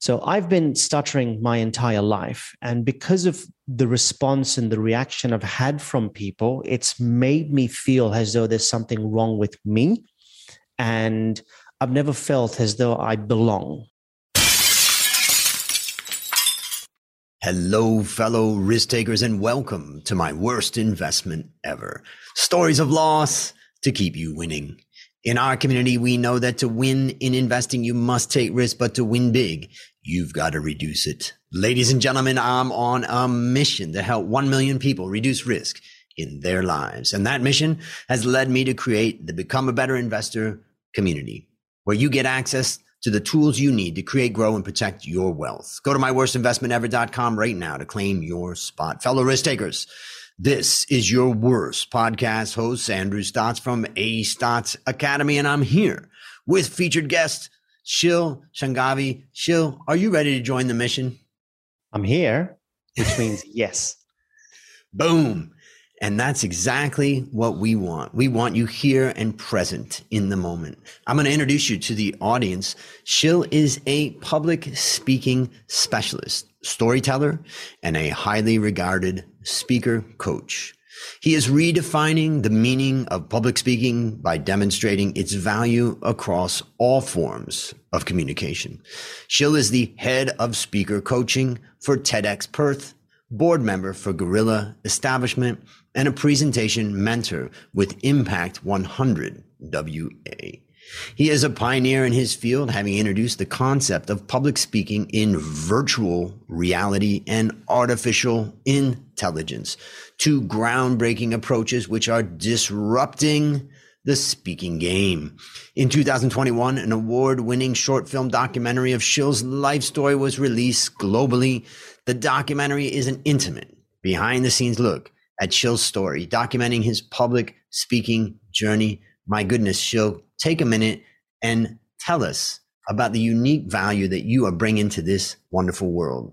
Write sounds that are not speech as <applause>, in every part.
So I've been stuttering my entire life. And because of the response and the reaction I've had from people, it's made me feel as though there's something wrong with me. And I've never felt as though I belong. Hello, fellow risk takers, and welcome to my worst investment ever. Stories of loss to keep you winning. In our community, we know that to win in investing, you must take risk, but to win big, you've got to reduce it. Ladies and gentlemen, I'm on a mission to help 1 million people reduce risk in their lives. And that mission has led me to create the Become a Better Investor community, where you get access to the tools you need to create, grow, and protect your wealth. Go to myworstinvestmentever.com right now to claim your spot. Fellow risk takers, this is your worst podcast host, Andrew Stotz from A Stotz Academy, and I'm here with featured guest Shil Shanghavi. Shil, are you ready to join the mission? I'm here, which means <laughs> yes. Boom. And that's exactly what we want. We want you here and present in the moment. I'm going to introduce you to the audience. Shil is a public speaking specialist, storyteller, and a highly regarded speaker coach. He is redefining the meaning of public speaking by demonstrating its value across all forms of communication. Shil is the head of speaker coaching for TEDx Perth, board member for Gorilla Establishment, and a presentation mentor with Impact 100 WA. He is a pioneer in his field, having introduced the concept of public speaking in virtual reality and artificial intelligence, two groundbreaking approaches which are disrupting the speaking game. In 2021, an award winning short film documentary of Shil's life story was released globally. The documentary is an intimate, behind the scenes look at Shil's story, documenting his public speaking journey. My goodness, Shil, take a minute and tell us about the unique value that you are bringing to this wonderful world.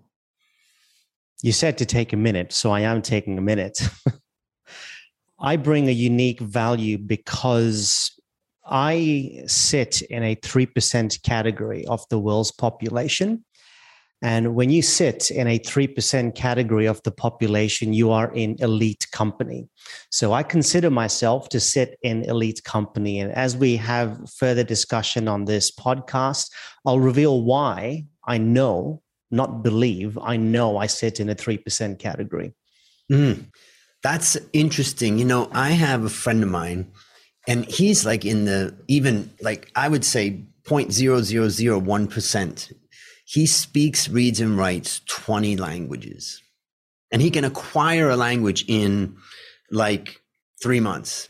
You said to take a minute, so I am taking a minute. <laughs> I bring a unique value because I sit in a 3% category of the world's population. And when you sit in a 3% category of the population, you are in elite company. So I consider myself to sit in elite company. And as we have further discussion on this podcast, I'll reveal why I know, not believe, I know I sit in a 3% category. Mm, that's interesting. You know, I have a friend of mine, and he's like in the even like I would say 0.0001% he speaks, reads, and writes 20 languages. And he can acquire a language in like three months.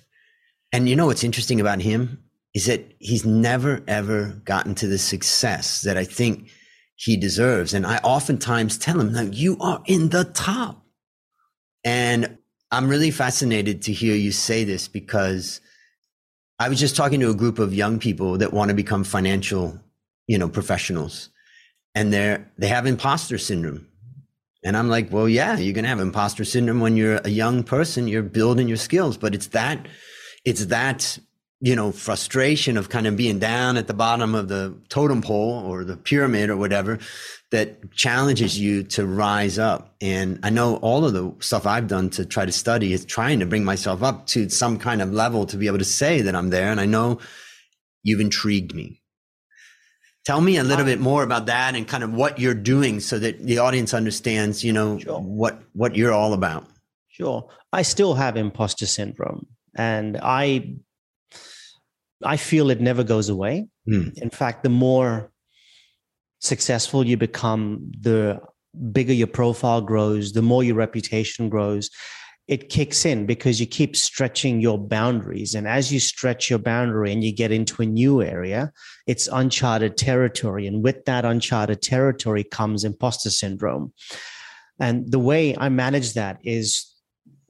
And you know what's interesting about him is that he's never, ever gotten to the success that I think he deserves. And I oftentimes tell him, like, you are in the top. And I'm really fascinated to hear you say this because I was just talking to a group of young people that want to become financial, you know, professionals and they're they have imposter syndrome. And i'm like well yeah you're gonna have imposter syndrome when you're a young person you're building your skills. But it's that it's that you know frustration of kind of being down at the bottom of the totem pole or the pyramid or whatever that challenges you to rise up. And i know all of the stuff i've done to try to study is trying to bring myself up to some kind of level to be able to say that i'm there. And i know you've intrigued me Tell me a little bit more about that and kind of what you're doing so that the audience understands, you know, sure. what what you're all about. Sure. I still have imposter syndrome and I I feel it never goes away. Mm. In fact, the more successful you become, the bigger your profile grows, the more your reputation grows it kicks in because you keep stretching your boundaries. And as you stretch your boundary and you get into a new area, it's uncharted territory. And with that uncharted territory comes imposter syndrome. And the way I manage that is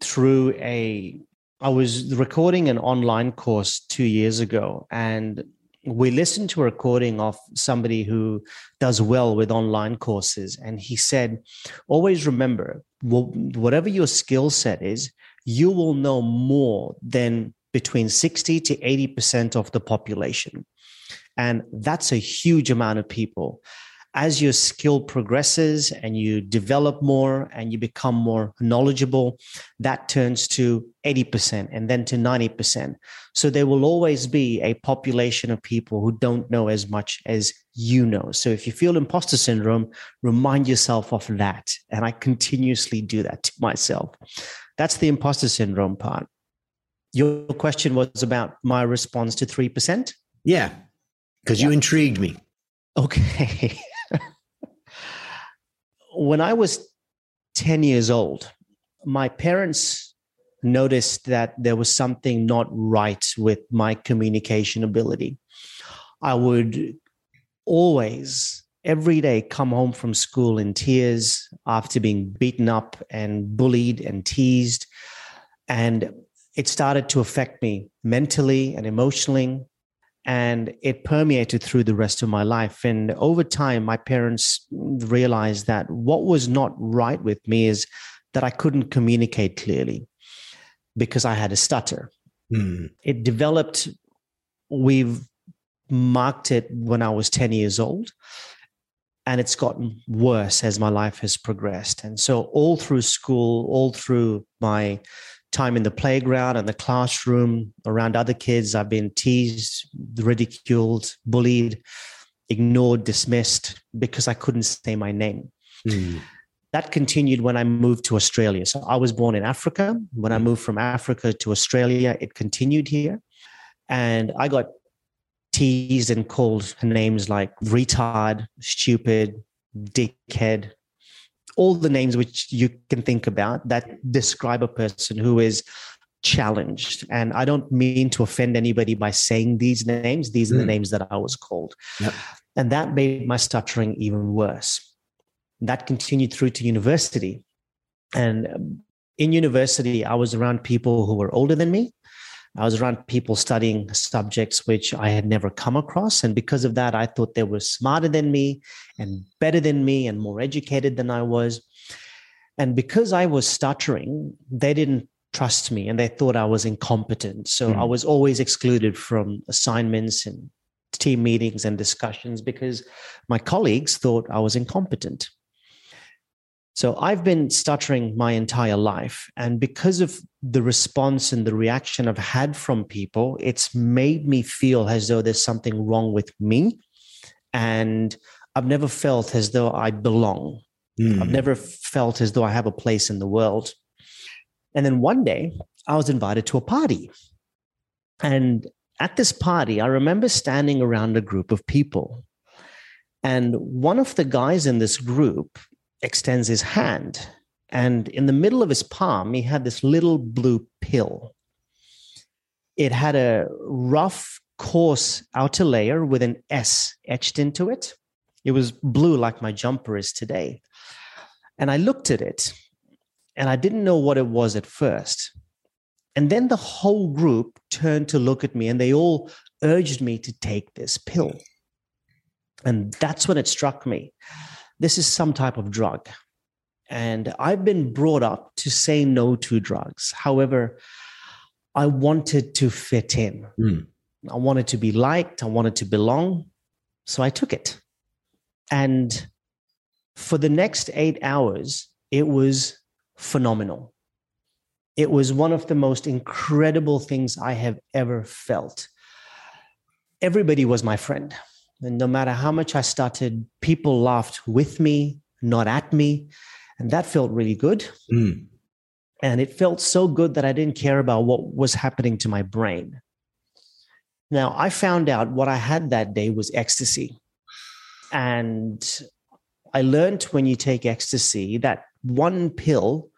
through a I was recording an online course two years ago, and we listened to a recording of somebody who does well with online courses. And he said, always remember, whatever your skill set is, you will know more than between 60 to 80% of the population. And that's a huge amount of people. As your skill progresses and you develop more and you become more knowledgeable, that turns to 80% and then to 90%. So there will always be a population of people who don't know as much as you know. So if you feel imposter syndrome, remind yourself of that. And I continuously do that to myself. That's the imposter syndrome part. Your question was about my response to 3%? Yeah, because yeah. you intrigued me. Okay. <laughs> when I was 10 years old, my parents noticed that there was something not right with my communication ability. I would always, every day, come home from school in tears after being beaten up and bullied and teased. And it started to affect me mentally and emotionally and it permeated through the rest of my life. And over time my parents realized that what was not right with me is that i couldn't communicate clearly because i had a stutter. Mm. it developed we've marked it when i was 10 years old and it's gotten worse as my life has progressed. And so all through school all through my time in the playground and the classroom around other kids. I've been teased, ridiculed, bullied, ignored, dismissed because I couldn't say my name. Mm. That continued when I moved to Australia. So I was born in Africa. When I hmm. moved from Africa to Australia, it continued here. And I got teased and called names like retard, stupid, dickhead, all the names which you can think about that describe a person who is challenged. And I don't mean to offend anybody by saying these names. These are the hmm. names that I was called. Yep. And that made my stuttering even worse. That continued through to university. And in university, I was around people who were older than me. I was around people studying subjects which I had never come across. And because of that, I thought they were smarter than me and better than me and more educated than I was. And because I was stuttering, they didn't trust me and they thought I was incompetent. So mm. I was always excluded from assignments and team meetings and discussions because my colleagues thought I was incompetent. So I've been stuttering my entire life. And because of the response and the reaction I've had from people, it's made me feel as though there's something wrong with me. And I've never felt as though I belong. Mm. I've never felt as though I have a place in the world. And then one day I was invited to a party. And at this party, I remember standing around a group of people. And one of the guys in this group extends his hand. And in the middle of his palm, he had this little blue pill. It had a rough, coarse outer layer with an S etched into it. It was blue like my jumper is today. And I looked at it and I didn't know what it was at first. And then the whole group turned to look at me and they all urged me to take this pill. And that's when it struck me this is some type of drug. And I've been brought up to say no to drugs. However, I wanted to fit in. Mm. I wanted to be liked. I wanted to belong. So I took it. And for the next eight hours, it was phenomenal. It was one of the most incredible things I have ever felt. Everybody was my friend. And no matter how much I started, people laughed with me, not at me. And that felt really good. Mm. And it felt so good that I didn't care about what was happening to my brain. Now, I found out what I had that day was ecstasy. And I learned when you take ecstasy that one pill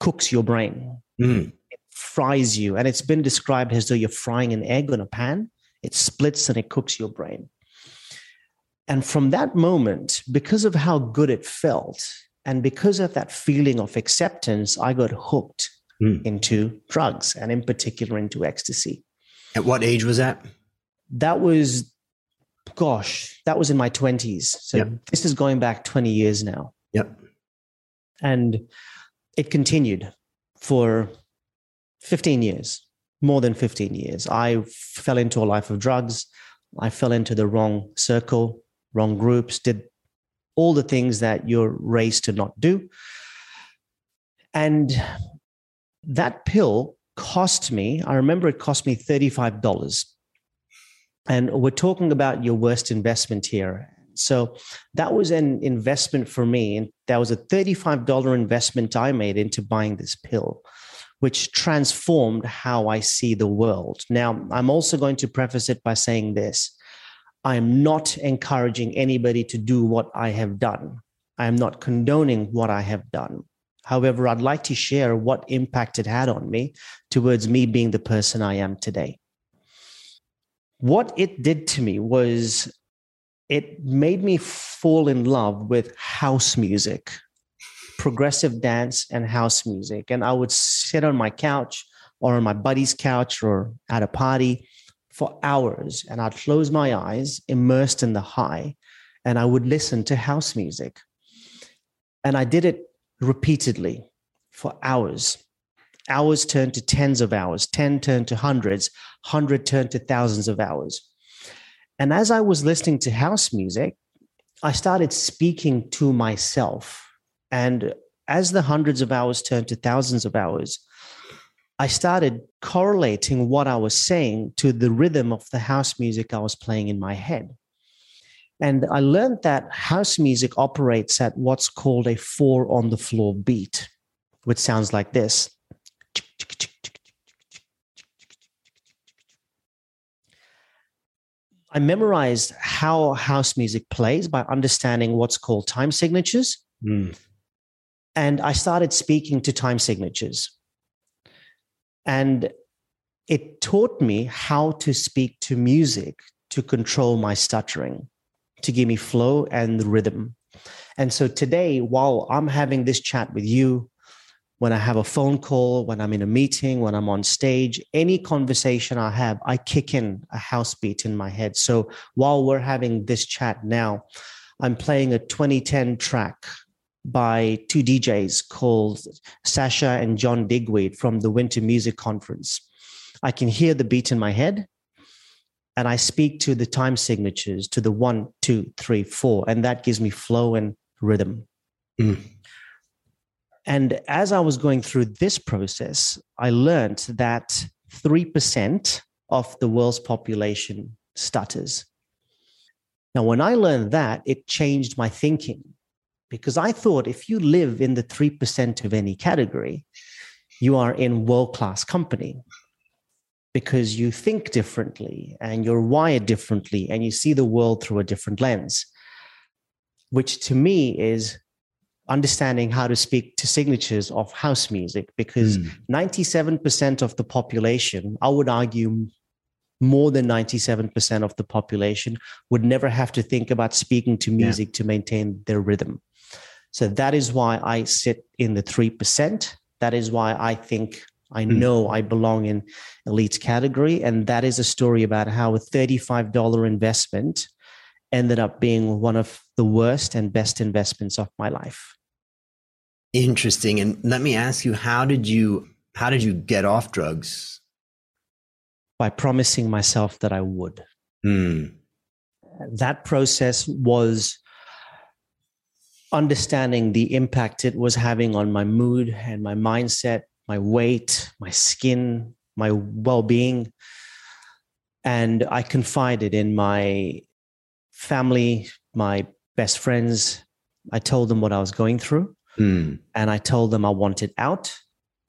cooks your brain, mm. it fries you. And it's been described as though you're frying an egg on a pan. It splits and it cooks your brain. And from that moment, because of how good it felt, and because of that feeling of acceptance, I got hooked mm. into drugs and in particular into ecstasy. At what age was that? That was, gosh, that was in my 20s. So yep. this is going back 20 years now. Yep. And it continued for 15 years, more than 15 years. I fell into a life of drugs. I fell into the wrong circle wrong groups, did all the things that you're raised to not do. And that pill cost me, I remember it cost me $35. And we're talking about your worst investment here. So that was an investment for me. And that was a $35 investment I made into buying this pill, which transformed how I see the world. Now, I'm also going to preface it by saying this I am not encouraging anybody to do what I have done. I am not condoning what I have done. However, I'd like to share what impact it had on me towards me being the person I am today. What it did to me was it made me fall in love with house music, progressive dance, and house music. And I would sit on my couch or on my buddy's couch or at a party for hours and I'd close my eyes, immersed in the high, and I would listen to house music. And I did it repeatedly for hours. Hours turned to tens of hours, 10 turned to hundreds, 100 turned to thousands of hours. And as I was listening to house music, I started speaking to myself. And as the hundreds of hours turned to thousands of hours, I started correlating what I was saying to the rhythm of the house music I was playing in my head. And I learned that house music operates at what's called a four on the floor beat, which sounds like this. I memorized how house music plays by understanding what's called time signatures. Mm. And I started speaking to time signatures. And it taught me how to speak to music to control my stuttering to give me flow and rhythm. And so today, while I'm having this chat with you, when I have a phone call, when I'm in a meeting, when I'm on stage, any conversation I have, I kick in a house beat in my head. So while we're having this chat now, I'm playing a 2010 track by two DJs called Sasha and John Digweed from the Winter Music Conference. I can hear the beat in my head and I speak to the time signatures to the one, two, three, four, and that gives me flow and rhythm. Mm. And as I was going through this process, I learned that 3% of the world's population stutters. Now, when I learned that, it changed my thinking because I thought if you live in the 3% of any category, you are in world class company because you think differently and you're wired differently and you see the world through a different lens, which to me is understanding how to speak to signatures of house music because mm. 97% of the population, I would argue more than 97% of the population would never have to think about speaking to music yeah. to maintain their rhythm. So that is why I sit in the 3%. That is why I think I hmm. know I belong in elite category. And that is a story about how a $35 investment ended up being one of the worst and best investments of my life. Interesting. And let me ask you, how did you how did you get off drugs? By promising myself that I would. Mm. That process was understanding the impact it was having on my mood and my mindset my weight, my skin, my well being. And I confided in my family, my best friends. I told them what I was going through. Mm. And I told them I wanted out.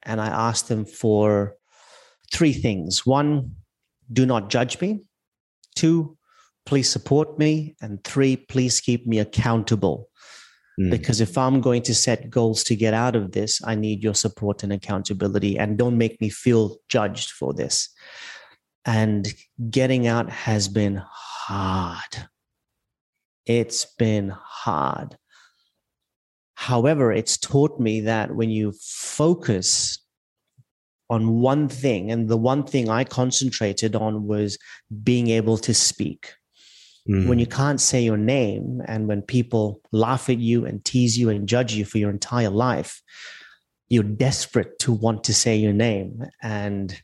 And I asked them for three things one, do not judge me. Two, please support me. And three, please keep me accountable Mm. Because if I'm going to set goals to get out of this, I need your support and accountability. And don't make me feel judged for this. And getting out has been hard. It's been hard. However, it's taught me that when you focus on one thing, and the one thing I concentrated on was being able to speak Mm. When you can't say your name and when people laugh at you and tease you and judge you for your entire life, you're desperate to want to say your name. And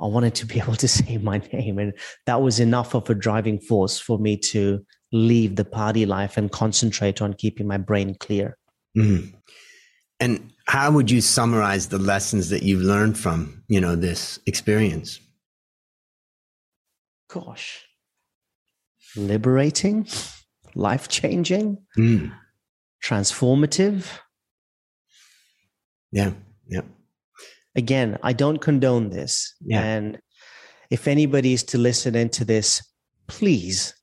I wanted to be <laughs> able to say my name. And that was enough of a driving force for me to leave the party life and concentrate on keeping my brain clear. Mm-hmm. And how would you summarize the lessons that you've learned from, you know, this experience? Gosh. Liberating, life changing, mm. transformative. Yeah. Yeah. Again, I don't condone this. Yeah. And if anybody is to listen into this, please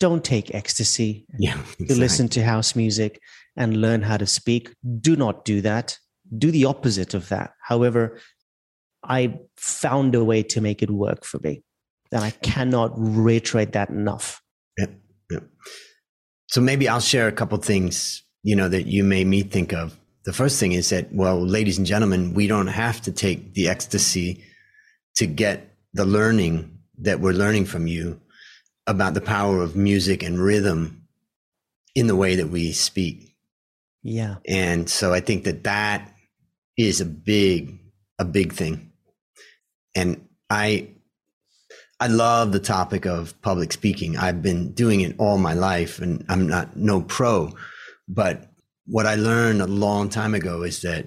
don't take ecstasy yeah, exactly. <laughs> to listen to house music and learn how to speak. Do not do that. Do the opposite of that. However, I found a way to make it work for me. And I cannot reiterate that enough. Yeah, yeah. So maybe I'll share a couple things, you know, that you made me think of. The first thing is that, well, ladies and gentlemen, we don't have to take the ecstasy to get the learning that we're learning from you about the power of music and rhythm in the way that we speak. Yeah. And so I think that that is a big, a big thing. And I, I love the topic of public speaking. I've been doing it all my life and I'm not no pro, but what I learned a long time ago is that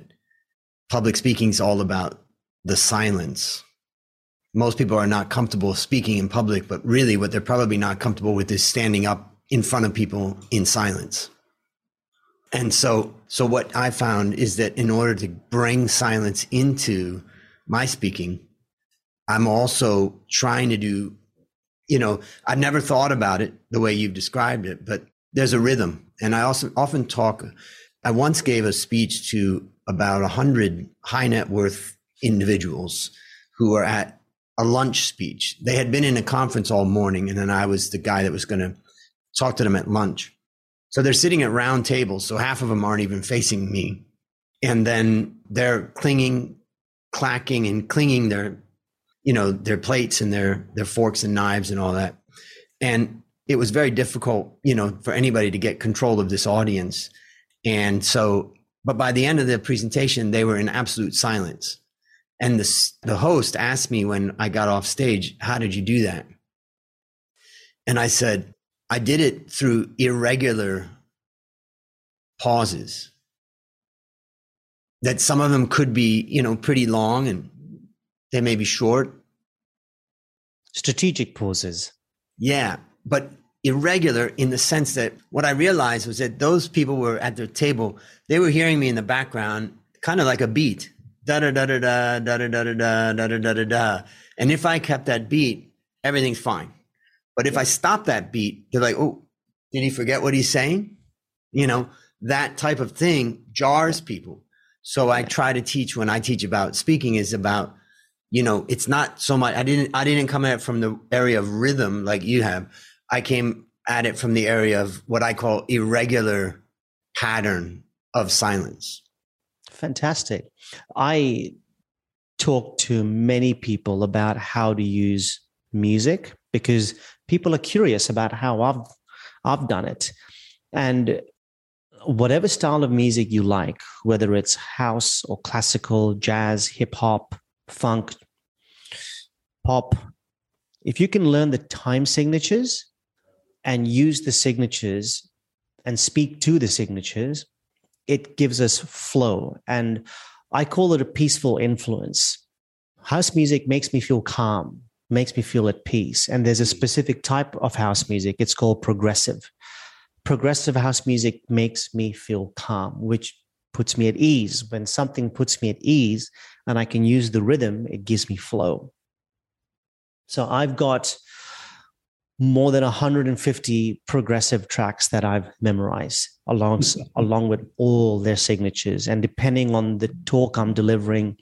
public speaking is all about the silence most people are not comfortable speaking in public, but really what they're probably not comfortable with is standing up in front of people in silence. And so, so what I found is that in order to bring silence into my speaking, I'm also trying to do, you know, I've never thought about it the way you've described it, but there's a rhythm. And I also often talk, I once gave a speech to about a hundred high net worth individuals who are at a lunch speech. They had been in a conference all morning, and then I was the guy that was going to talk to them at lunch. So they're sitting at round tables, so half of them aren't even facing me. And then they're clinging, clacking, and clinging their, you know, their plates and their their forks and knives and all that. And it was very difficult, you know, for anybody to get control of this audience. And so, but by the end of the presentation, they were in absolute silence. And the, the host asked me when I got off stage, How did you do that? And I said, I did it through irregular pauses. That some of them could be, you know, pretty long and they may be short. Strategic pauses. Yeah. But irregular in the sense that what I realized was that those people were at their table, they were hearing me in the background, kind of like a beat da da da da da da da da da da da da da da. And if I kept that beat, everything's fine. But if I stop that beat, they're like, oh, did he forget what he's saying? You know, that type of thing jars people. So I try to teach when I teach about speaking is about, you know, it's not so much I didn't I didn't come at it from the area of rhythm like you have. I came at it from the area of what I call irregular pattern of silence. Fantastic. I talk to many people about how to use music because people are curious about how I've I've done it. And whatever style of music you like, whether it's house or classical, jazz, hip hop, funk, pop, if you can learn the time signatures and use the signatures and speak to the signatures, it gives us flow. And I call it a peaceful influence. House music makes me feel calm, makes me feel at peace. And there's a mm. specific type of house music, it's called progressive. Progressive house music makes me feel calm, which puts me at ease. When something puts me at ease and I can use the rhythm, it gives me flow. So I've got more than 150 progressive tracks that I've memorized along along with all their signatures and depending on the talk I'm delivering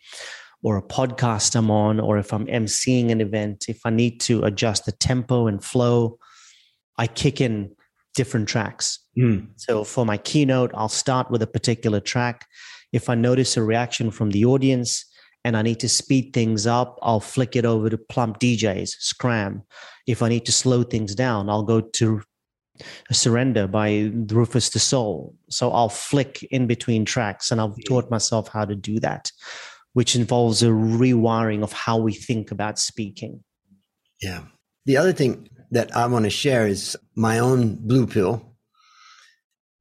or a podcast I'm on or if I'm emceeing an event if I need to adjust the tempo and flow I kick in different tracks mm. so for my keynote I'll start with a particular track if I notice a reaction from the audience and I need to speed things up, I'll flick it over to Plump DJs, Scram. If I need to slow things down, I'll go to Surrender by Rufus Du Sol. So I'll flick in between tracks and I've taught myself how to do that, which involves a rewiring of how we think about speaking. Yeah. The other thing that I want to share is my own blue pill.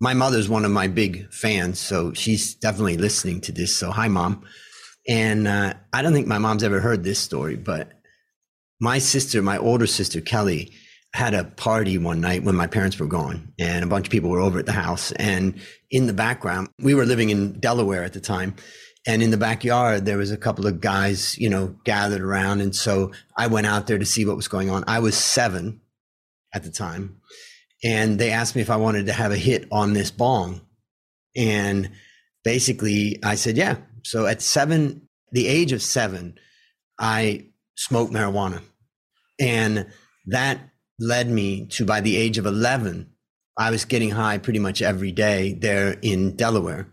My mother's one of my big fans, so she's definitely listening to this. So, hi, mom. And uh, I don't think my mom's ever heard this story, but my sister, my older sister, Kelly, had a party one night when my parents were gone and a bunch of people were over at the house. And in the background, we were living in Delaware at the time. And in the backyard, there was a couple of guys, you know, gathered around. And so I went out there to see what was going on. I was seven at the time. And they asked me if I wanted to have a hit on this bong. And basically I said, yeah. So at seven, the age of seven, I smoked marijuana. And that led me to by the age of 11, I was getting high pretty much every day there in Delaware.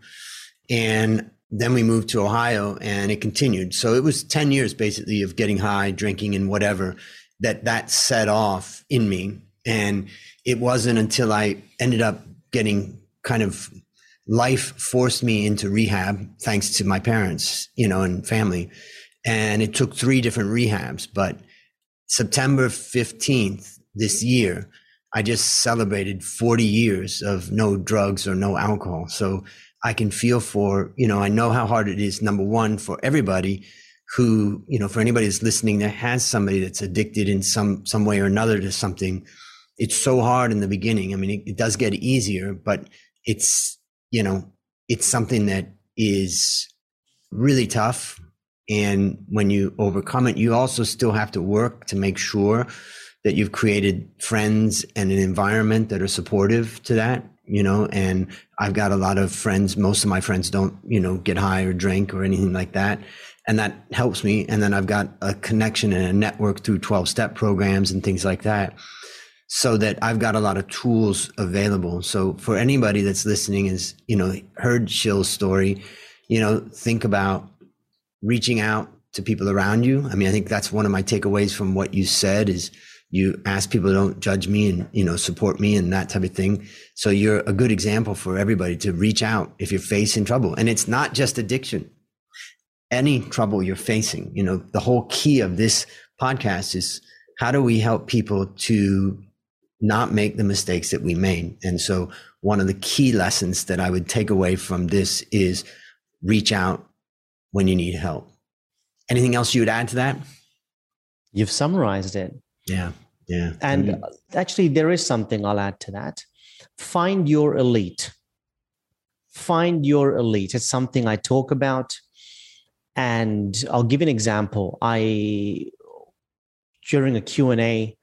And then we moved to Ohio and it continued. So it was 10 years basically of getting high, drinking and whatever that that set off in me. And it wasn't until I ended up getting kind of life forced me into rehab thanks to my parents, you know, and family. And it took three different rehabs, but September 15th, this year, I just celebrated 40 years of no drugs or no alcohol. So I can feel for, you know, I know how hard it is, number one, for everybody who, you know, for anybody that's listening that has somebody that's addicted in some, some way or another to something. It's so hard in the beginning. I mean, it, it does get easier, but it's, you know, it's something that is really tough. And when you overcome it, you also still have to work to make sure that you've created friends and an environment that are supportive to that you know? And i've got a lot of friends most of my friends don't you know get high or drink or anything like that. And that helps me. And then i've got a connection and a network through 12 step programs and things like that so that i've got a lot of tools available. So for anybody that's listening is you know heard Shil's story you know think about reaching out to people around you. I mean i think that's one of my takeaways from what you said is you ask people don't judge me and you know support me and that type of thing. So you're a good example for everybody to reach out if you're facing trouble. And it's not just addiction. Any trouble you're facing you know the whole key of this podcast is how do we help people to not make the mistakes that we made and so one of the key lessons that i would take away from this is reach out when you need help anything else you would add to that you've summarized it yeah. Yeah. And mm-hmm. actually, there is something I'll add to that. Find your elite. Find your elite. It's something I talk about. And I'll give an example. I, during a Q&A,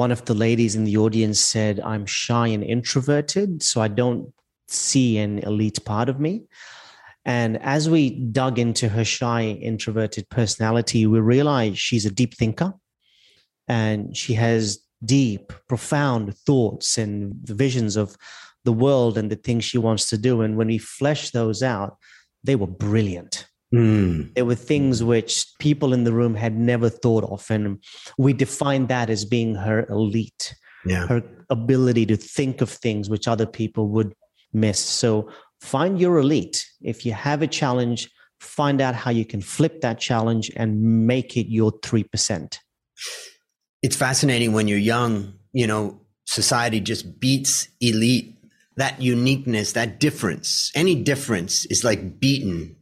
one of the ladies in the audience said, I'm shy and introverted, so I don't see an elite part of me. And as we dug into her shy, introverted personality, we realized she's a deep thinker and she has deep, profound thoughts and visions of the world and the things she wants to do. And when we flesh those out, they were brilliant. Mm. There were things which people in the room had never thought of. And we defined that as being her elite, yeah. her ability to think of things which other people would miss. So find your elite. If you have a challenge, find out how you can flip that challenge and make it your 3% it's fascinating when you're young, you know, society just beats elite. That uniqueness, that difference, any difference is like beaten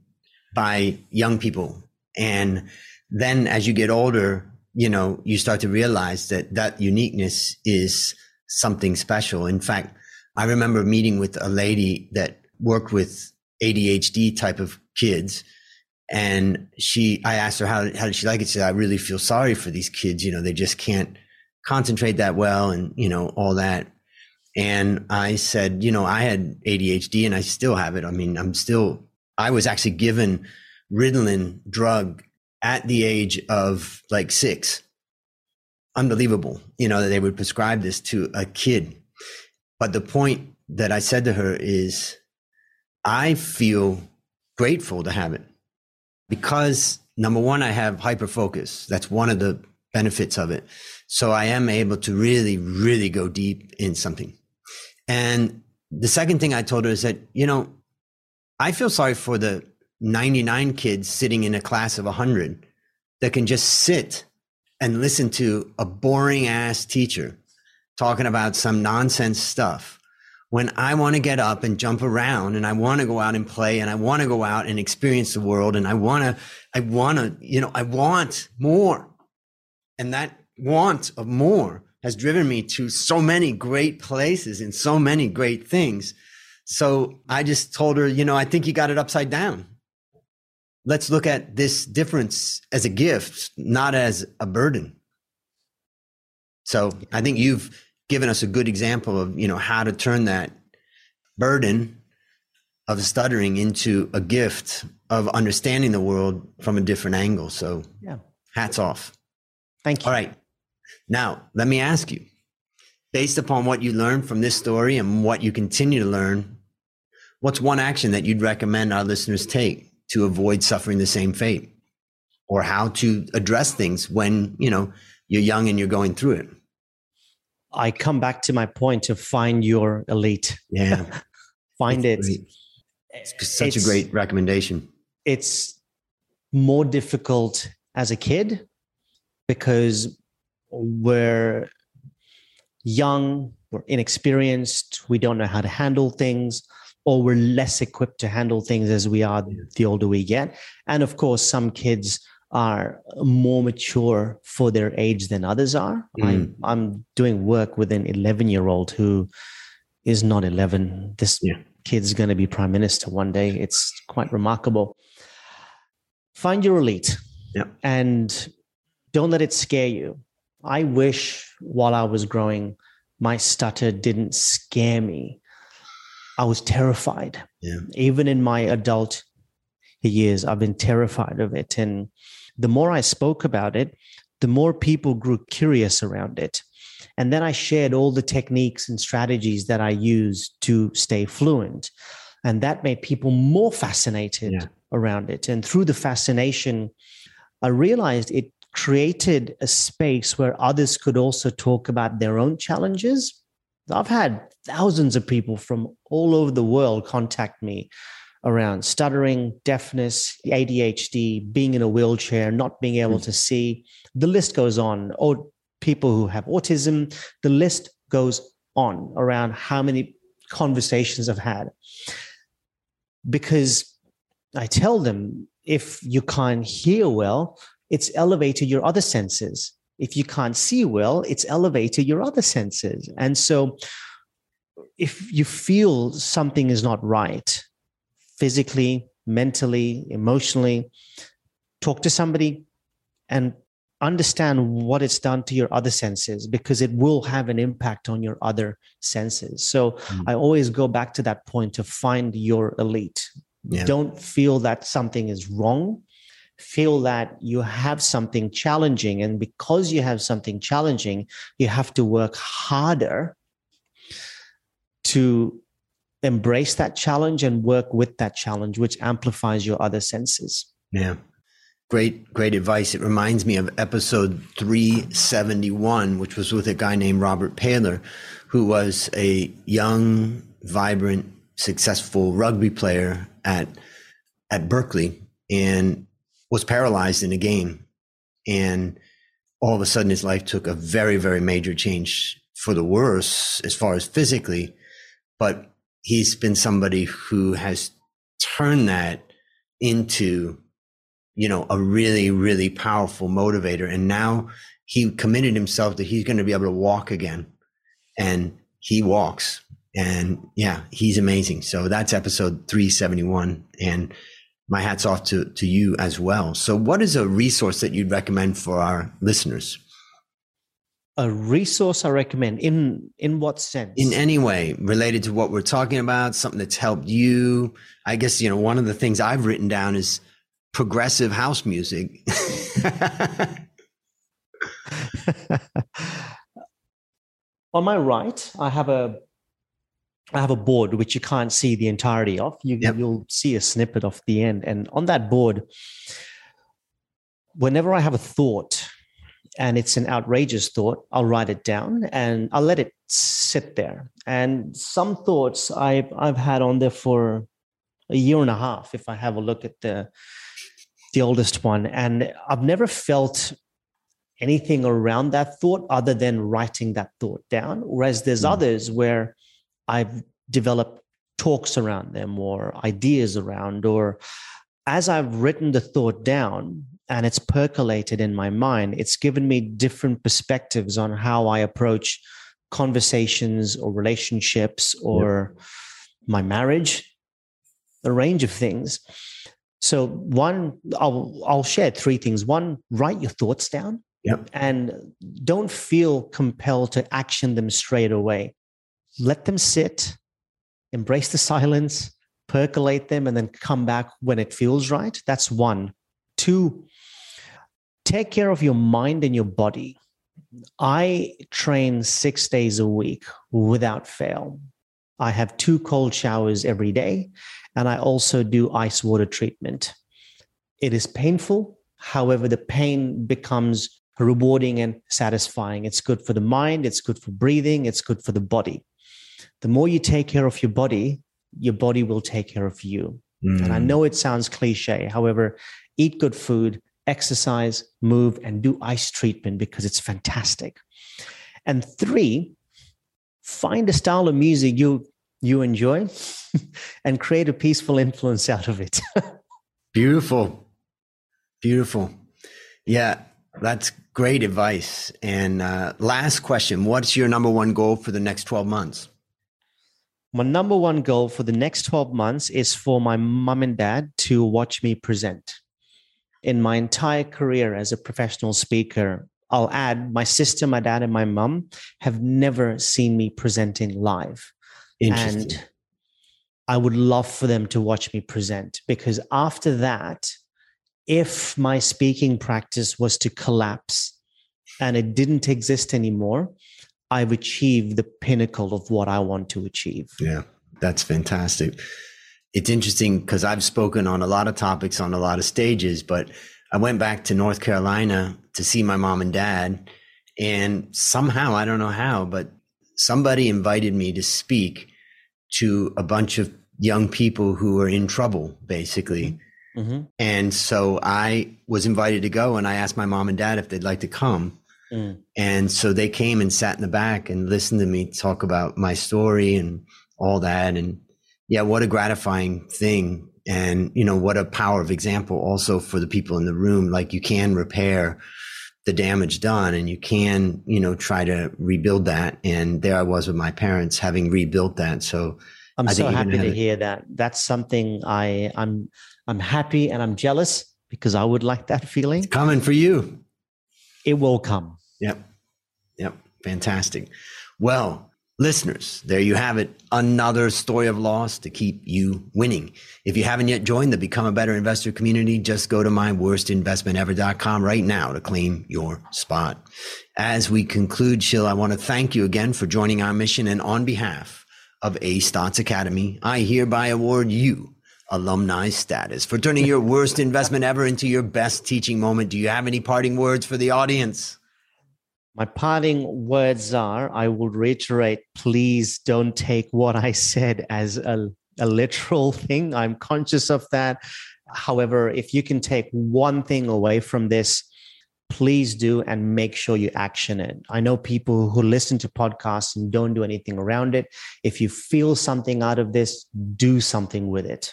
by young people. And then as you get older, you know, you start to realize that that uniqueness is something special. In fact, I remember meeting with a lady that worked with ADHD type of kids and she, I asked her how, how did she like it? She said, I really feel sorry for these kids. You know, they just can't concentrate that well and, you know, all that. And I said, you know, I had ADHD and I still have it. I mean, I'm still, I was actually given Ritalin drug at the age of like six. Unbelievable, you know, that they would prescribe this to a kid. But the point that I said to her is, I feel grateful to have it because number one, I have hyper focus. That's one of the benefits of it. So I am able to really, really go deep in something. And the second thing I told her is that, you know, I feel sorry for the 99 kids sitting in a class of 100 that can just sit and listen to a boring ass teacher talking about some nonsense stuff when I want to get up and jump around and I want to go out and play and I want to go out and experience the world and I want to, I want to, you know, I want more. And that want of more has driven me to so many great places and so many great things. So I just told her, you know, I think you got it upside down. Let's look at this difference as a gift, not as a burden. So I think you've given us a good example of, you know, how to turn that burden of stuttering into a gift of understanding the world from a different angle. So yeah. hats off. Thank you. All right. Now, let me ask you based upon what you learned from this story and what you continue to learn, what's one action that you'd recommend our listeners take to avoid suffering the same fate? Or how to address things when, you know, you're young and you're going through it? I come back to my point to find your elite. Yeah. <laughs> find it's it. It's such it's, a great recommendation. It's more difficult as a kid because we're young, we're inexperienced, we don't know how to handle things, or we're less equipped to handle things as we are the older we get. And of course, some kids are more mature for their age than others are. Mm. I'm, I'm doing work with an 11 year old who is not 11. This yeah. kid's going to be prime minister one day. It's quite remarkable. Find your elite yeah. and don't let it scare you. I wish while I was growing, my stutter didn't scare me. I was terrified. Yeah. Even in my adult years, I've been terrified of it. And the more I spoke about it, the more people grew curious around it. And then I shared all the techniques and strategies that I use to stay fluent. And that made people more fascinated yeah. around it. And through the fascination, I realized it created a space where others could also talk about their own challenges. I've had thousands of people from all over the world contact me around stuttering, deafness, ADHD, being in a wheelchair, not being able mm. to see. The list goes on. Or people who have autism, the list goes on around how many conversations I've had. Because I tell them if you can't hear well, it's elevated your other senses. If you can't see well, it's elevated your other senses. And so if you feel something is not right, physically, mentally, emotionally, talk to somebody and understand what it's done to your other senses because it will have an impact on your other senses. So mm. I always go back to that point to find your elite. Yeah. Don't feel that something is wrong. Feel that you have something challenging. And because you have something challenging, you have to work harder to embrace that challenge and work with that challenge, which amplifies your other senses. Yeah. Great, great advice. It reminds me of episode 371, which was with a guy named Robert Paylor, who was a young, vibrant, successful rugby player at, at Berkeley and was paralyzed in a game. And all of a sudden his life took a very, very major change for the worse as far as physically. But he's been somebody who has turned that into, you know, a really, really powerful motivator. And now he committed himself that he's going to be able to walk again. And he walks. And yeah, he's amazing. So that's episode 371. And my hat's off to, to you as well. So, what is a resource that you'd recommend for our listeners? a resource I recommend in in what sense? In any way related to what we're talking about, something that's helped you. I guess you know one of the things I've written down is progressive house music. <laughs> On my right, I have a I have a board which you can't see the entirety of. You, yep. You'll see a snippet of the end, and on that board, whenever I have a thought and it's an outrageous thought, I'll write it down and I'll let it sit there. And some thoughts I've I've had on there for a year and a half. If I have a look at the the oldest one, and I've never felt anything around that thought other than writing that thought down. Whereas there's mm. others where I've developed talks around them or ideas around, or as I've written the thought down and it's percolated in my mind, it's given me different perspectives on how I approach conversations or relationships or yep. my marriage, a range of things. So one, I'll I'll share three things. One, write your thoughts down. Yep. And don't feel compelled to action them straight away. Let them sit, embrace the silence, percolate them, and then come back when it feels right. That's one. Two, take care of your mind and your body. I train six days a week without fail. I have two cold showers every day, and I also do ice water treatment. It is painful. However, the pain becomes rewarding and satisfying. It's good for the mind, it's good for breathing, it's good for the body. The more you take care of your body, your body will take care of you. Mm. And I mm. know it sounds cliche. However, eat good food, exercise, move, and do ice treatment because it's fantastic. And three, find a style of music you you enjoy <laughs> and create a peaceful influence out of it. <laughs> Beautiful. Beautiful. Yeah, that's great advice. And uh, last question What's your number one goal for the next 12 months? My number one goal for the next 12 months is for my mom and dad to watch me present. In my entire career as a professional speaker, I'll add my sister, my dad, and my mom have never seen me presenting live. And I would love for them to watch me present because after that, if my speaking practice was to collapse and it didn't exist anymore, I've achieved the pinnacle of what I want to achieve. Yeah, that's fantastic. It's interesting because I've spoken on a lot of topics on a lot of stages, but I went back to North Carolina to see my mom and dad. And somehow, I don't know how, but somebody invited me to speak to a bunch of young people who were in trouble, basically. Mm-hmm. And so I was invited to go, and I asked my mom and dad if they'd like to come. Mm. And so they came and sat in the back and listened to me talk about my story and all that. And yeah, what a gratifying thing. And, you know, what a power of example also for the people in the room. Like you can repair the damage done and you can, you know, try to rebuild that. And there I was with my parents having rebuilt that. So I'm so happy to hear that. That's something I, I'm, I'm happy and I'm jealous because I would like that feeling. It's coming for you. It will come. Yep. Yep. Fantastic. Well, listeners, there you have it. Another story of loss to keep you winning. If you haven't yet joined the Become a Better Investor community, just go to myworstinvestmentever.com right now to claim your spot. As we conclude, Shil, I want to thank you again for joining our mission and on behalf of A Stotz Academy, I hereby award you alumni status for turning your worst investment ever into your best teaching moment. Do you have any parting words for the audience? My parting words are I will reiterate please don't take what I said as a, a literal <laughs> thing. I'm conscious of that. However, if you can take one thing away from this, please do and make sure you action it. I know people who listen to podcasts and don't do anything around it. If you feel something out of this, do something with it.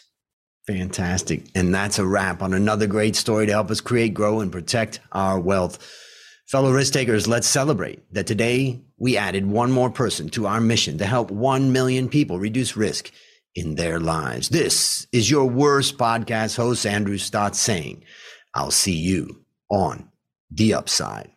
Fantastic. And that's a wrap on another great story to help us create, grow, and protect our wealth. Fellow risk takers, let's celebrate that today we added one more person to our mission to help 1 million people reduce risk in their lives. This is your worst podcast host, Andrew Stotz, saying, I'll see you on the upside.